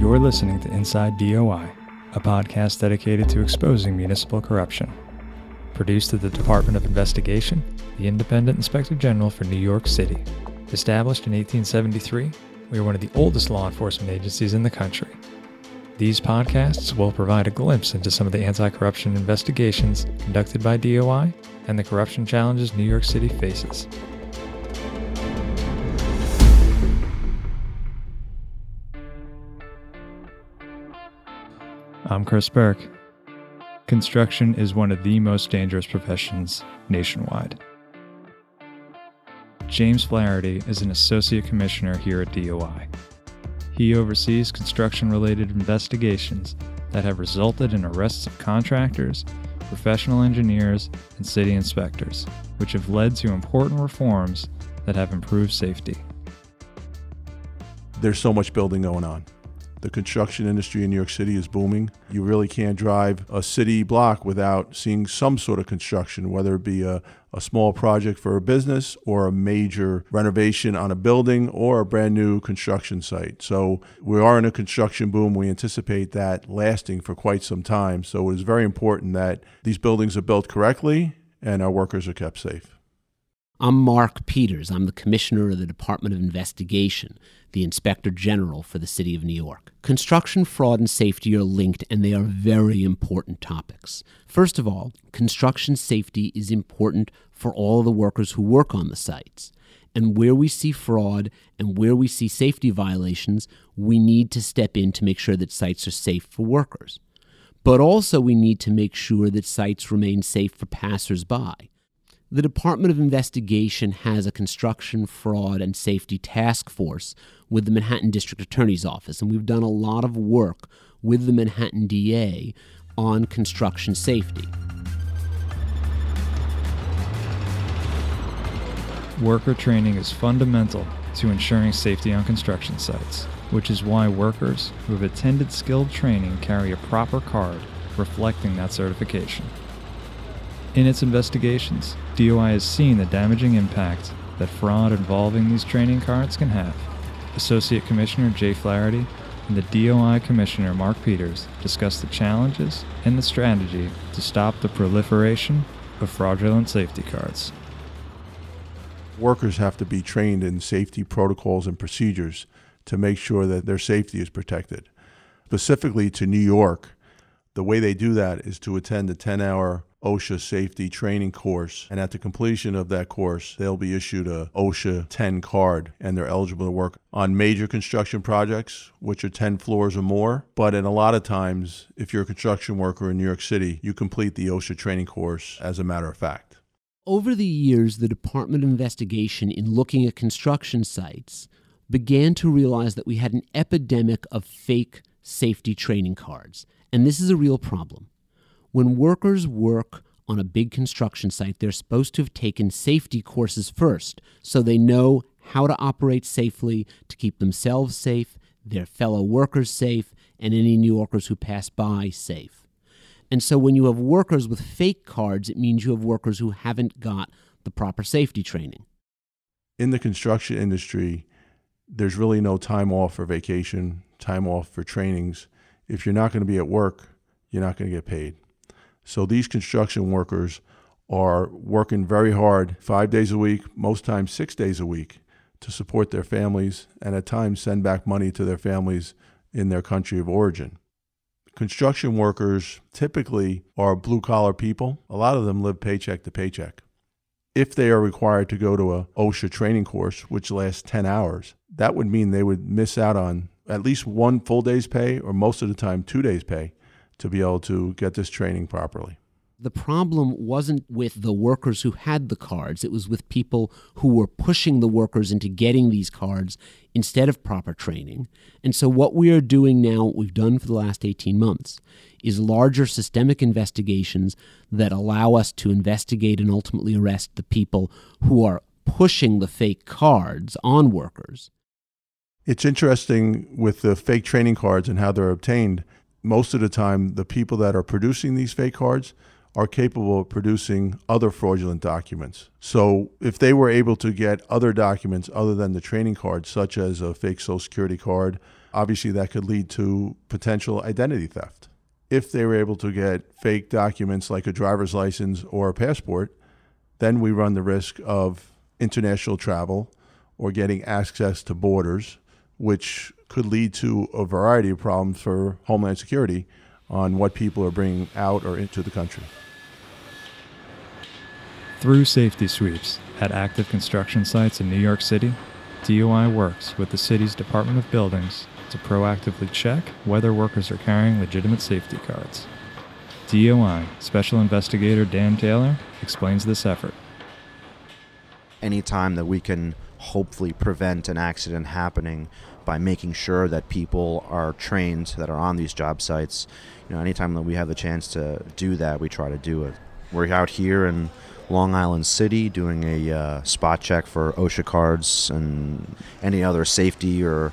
You're listening to Inside DOI, a podcast dedicated to exposing municipal corruption. Produced at the Department of Investigation, the Independent Inspector General for New York City. Established in 1873, we are one of the oldest law enforcement agencies in the country. These podcasts will provide a glimpse into some of the anti corruption investigations conducted by DOI and the corruption challenges New York City faces. I'm Chris Burke. Construction is one of the most dangerous professions nationwide. James Flaherty is an associate commissioner here at DOI. He oversees construction related investigations that have resulted in arrests of contractors, professional engineers, and city inspectors, which have led to important reforms that have improved safety. There's so much building going on. The construction industry in New York City is booming. You really can't drive a city block without seeing some sort of construction, whether it be a, a small project for a business or a major renovation on a building or a brand new construction site. So we are in a construction boom. We anticipate that lasting for quite some time. So it is very important that these buildings are built correctly and our workers are kept safe. I'm Mark Peters. I'm the Commissioner of the Department of Investigation, the Inspector General for the City of New York. Construction fraud and safety are linked, and they are very important topics. First of all, construction safety is important for all the workers who work on the sites. And where we see fraud and where we see safety violations, we need to step in to make sure that sites are safe for workers. But also, we need to make sure that sites remain safe for passersby. The Department of Investigation has a construction fraud and safety task force with the Manhattan District Attorney's Office, and we've done a lot of work with the Manhattan DA on construction safety. Worker training is fundamental to ensuring safety on construction sites, which is why workers who have attended skilled training carry a proper card reflecting that certification. In its investigations, DOI has seen the damaging impact that fraud involving these training cards can have. Associate Commissioner Jay Flaherty and the DOI Commissioner Mark Peters discuss the challenges and the strategy to stop the proliferation of fraudulent safety cards. Workers have to be trained in safety protocols and procedures to make sure that their safety is protected. Specifically to New York, the way they do that is to attend a 10 hour OSHA safety training course. And at the completion of that course, they'll be issued a OSHA 10 card and they're eligible to work on major construction projects, which are 10 floors or more. But in a lot of times, if you're a construction worker in New York City, you complete the OSHA training course as a matter of fact. Over the years, the Department of Investigation, in looking at construction sites, began to realize that we had an epidemic of fake safety training cards. And this is a real problem. When workers work on a big construction site, they're supposed to have taken safety courses first so they know how to operate safely to keep themselves safe, their fellow workers safe, and any New Yorkers who pass by safe. And so when you have workers with fake cards, it means you have workers who haven't got the proper safety training. In the construction industry, there's really no time off for vacation, time off for trainings. If you're not going to be at work, you're not going to get paid. So these construction workers are working very hard, five days a week, most times six days a week, to support their families and at times send back money to their families in their country of origin. Construction workers typically are blue collar people. A lot of them live paycheck to paycheck. If they are required to go to a OSHA training course, which lasts 10 hours, that would mean they would miss out on at least one full day's pay or most of the time two days' pay to be able to get this training properly. The problem wasn't with the workers who had the cards, it was with people who were pushing the workers into getting these cards instead of proper training. And so, what we are doing now, what we've done for the last 18 months, is larger systemic investigations that allow us to investigate and ultimately arrest the people who are pushing the fake cards on workers. It's interesting with the fake training cards and how they're obtained most of the time, the people that are producing these fake cards are capable of producing other fraudulent documents. So, if they were able to get other documents other than the training card, such as a fake Social Security card, Obviously, that could lead to potential identity theft. If they were able to get fake documents like a driver's license or a passport, then we run the risk of international travel or getting access to borders, which could lead to a variety of problems for Homeland Security on what people are bringing out or into the country. Through safety sweeps at active construction sites in New York City, DOI works with the city's Department of Buildings to proactively check whether workers are carrying legitimate safety cards. DOI Special Investigator Dan Taylor explains this effort. Anytime that we can hopefully prevent an accident happening by making sure that people are trained that are on these job sites, you know, anytime that we have the chance to do that, we try to do it. We're out here in Long Island City doing a uh, spot check for OSHA cards and any other safety or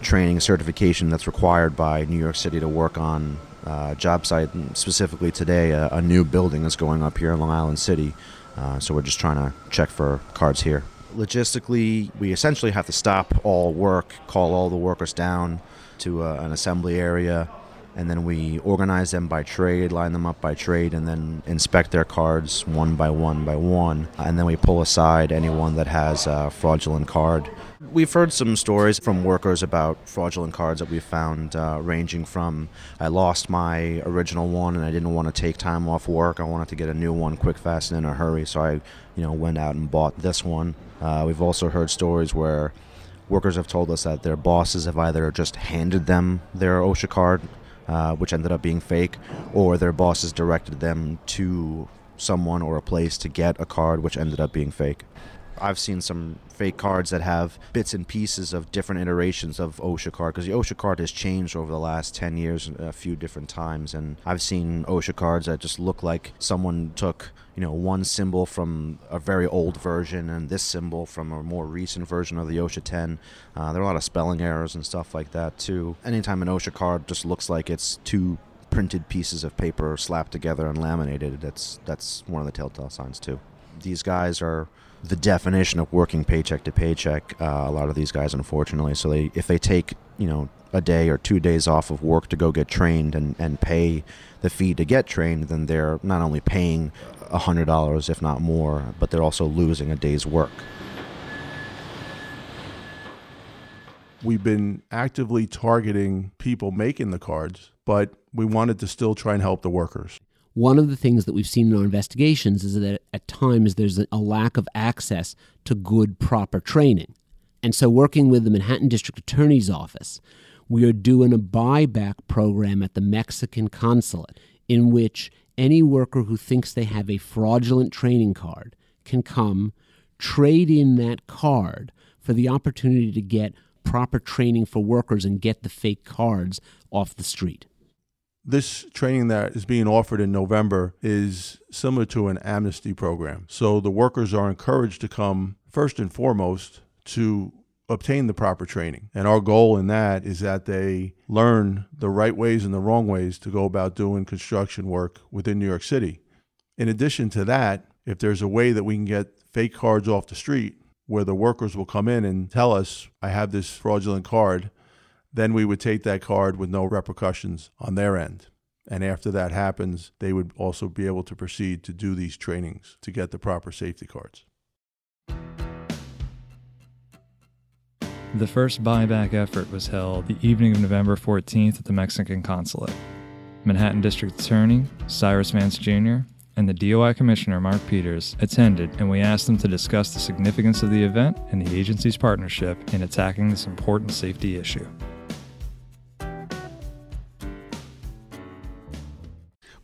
training certification that's required by New York City to work on uh, job site. Specifically today, a, a, new building is going up here in Long Island City. Uh, so we're just trying to check for cards here. Logistically, we essentially have to stop all work, call all the workers down to uh, an assembly area, and then we organize them by trade, line them up by trade, and then inspect their cards one by one by one. And then we pull aside anyone that has a fraudulent card. We've heard some stories from workers about fraudulent cards that we found, uh, ranging from I lost my original one and I didn't want to take time off work. I wanted to get a new one quick, fast, and in a hurry, so I, you know, went out and bought this one. Uh, we've also heard stories where workers have told us that their bosses have either just handed them their OSHA card uh, which ended up being fake, or their bosses directed them to someone or a place to get a card, which ended up being fake. I've seen some fake cards that have bits and pieces of different iterations of OSHA card because the OSHA card has changed over the last 10 years a few different times. And I've seen OSHA cards that just look like someone took, you know, one symbol from a very old version and this symbol from a more recent version of the OSHA 10. Uh, there are a lot of spelling errors and stuff like that too. Anytime an OSHA card just looks like it's two printed pieces of paper slapped together and laminated, that's that's one of the telltale signs too. These guys are the definition of working paycheck to paycheck. Uh, a lot of these guys, unfortunately, so they if they take you know a day or two days off of work to go get trained and, and pay the fee to get trained, then they're not only paying a hundred dollars, if not more, but they're also losing a day's work. We've been actively targeting people making the cards, but we wanted to still try and help the workers. One of the things that we've seen in our investigations is that at times there's a lack of access to good, proper training. And so, working with the Manhattan District Attorney's Office, we are doing a buyback program at the Mexican consulate in which any worker who thinks they have a fraudulent training card can come, trade in that card for the opportunity to get proper training for workers and get the fake cards off the street this training that is being offered in November is similar to an amnesty program. So the workers are encouraged to come first and foremost to obtain the proper training. And our goal in that is that they learn the right ways and the wrong ways to go about doing construction work within New York City. In addition to that, if there's a way that we can get fake cards off the street where the workers will come in and tell us, I have this fraudulent card then we would take that card with no repercussions on their end. And after that happens, they would also be able to proceed to do these trainings to get the proper safety cards. The first buyback effort was held the evening of November 14th at the Mexican consulate. Manhattan District Attorney Cyrus Vance Jr. and the DOI Commissioner Mark Peters attended, and we asked them to discuss the significance of the event and the agency's partnership in attacking this important safety issue.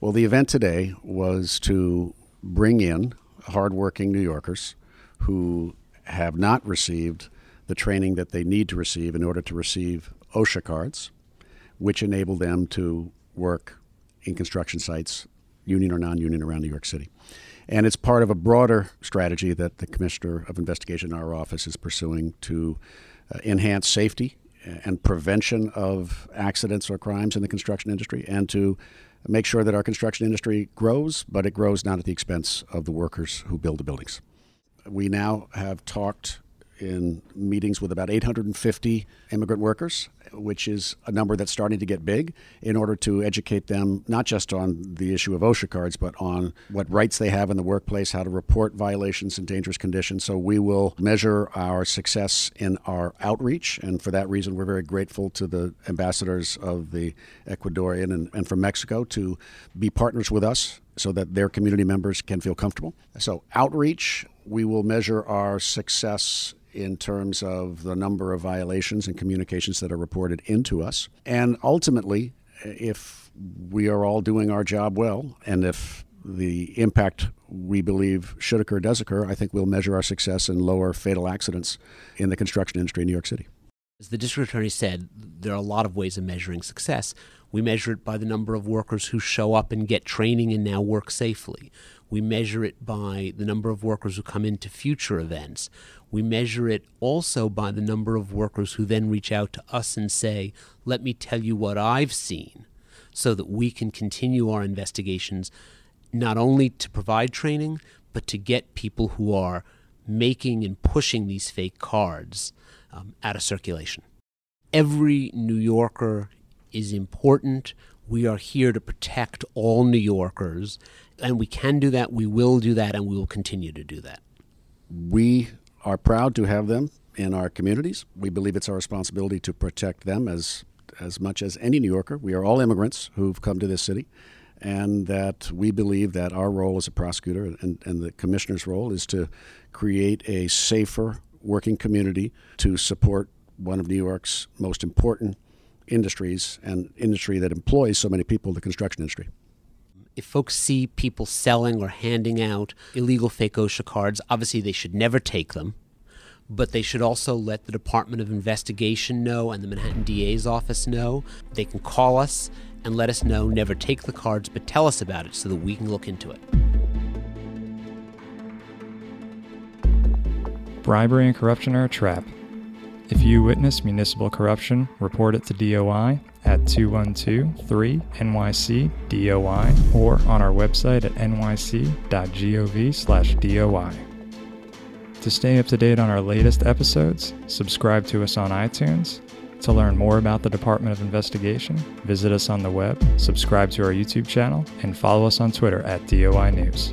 Well, the event today was to bring in hardworking New Yorkers who have not received the training that they need to receive in order to receive OSHA cards, which enable them to work in construction sites, union or non union, around New York City. And it's part of a broader strategy that the Commissioner of Investigation in our office is pursuing to uh, enhance safety and prevention of accidents or crimes in the construction industry and to make sure that our construction industry grows, but it grows not at the expense of the workers who build the buildings. We now have talked in meetings with about 850 immigrant workers, which is a number that's starting to get big, in order to educate them not just on the issue of OSHA cards, but on what rights they have in the workplace, how to report violations and dangerous conditions. So we will measure our success in our outreach, and for that reason, we're very grateful to the ambassadors of the Ecuadorian and, and from Mexico to be partners with us so that their community members can feel comfortable. So, outreach, we will measure our success in terms of the number of violations and communications that are reported into us. And ultimately, if we are all doing our job well, and if the impact we believe should occur does occur, I think we'll measure our success in lower fatal accidents in the construction industry in New York City. As the district attorney said, there are a lot of ways of measuring success. We measure it by the number of workers who show up and get training and now work safely. We measure it by the number of workers who come into future events. We measure it also by the number of workers who then reach out to us and say, Let me tell you what I've seen, so that we can continue our investigations, not only to provide training, but to get people who are making and pushing these fake cards um, out of circulation. Every New Yorker is important. We are here to protect all New Yorkers, and we can do that, we will do that, and we will continue to do that. We are proud to have them in our communities. We believe it's our responsibility to protect them as as much as any New Yorker. We are all immigrants who've come to this city, and that we believe that our role as a prosecutor and, and the commissioner's role is to create a safer working community to support one of New York's most important industries and industry that employs so many people, the construction industry. If folks see people selling or handing out illegal fake OSHA cards, obviously they should never take them, but they should also let the Department of Investigation know and the Manhattan DA's office know. They can call us and let us know. Never take the cards, but tell us about it so that we can look into it. Bribery and corruption are a trap. If you witness municipal corruption, report it to DOI at 212 3 NYC DOI or on our website at nyc.gov/doi. To stay up to date on our latest episodes, subscribe to us on iTunes. To learn more about the Department of Investigation, visit us on the web, subscribe to our YouTube channel, and follow us on Twitter at DOI News.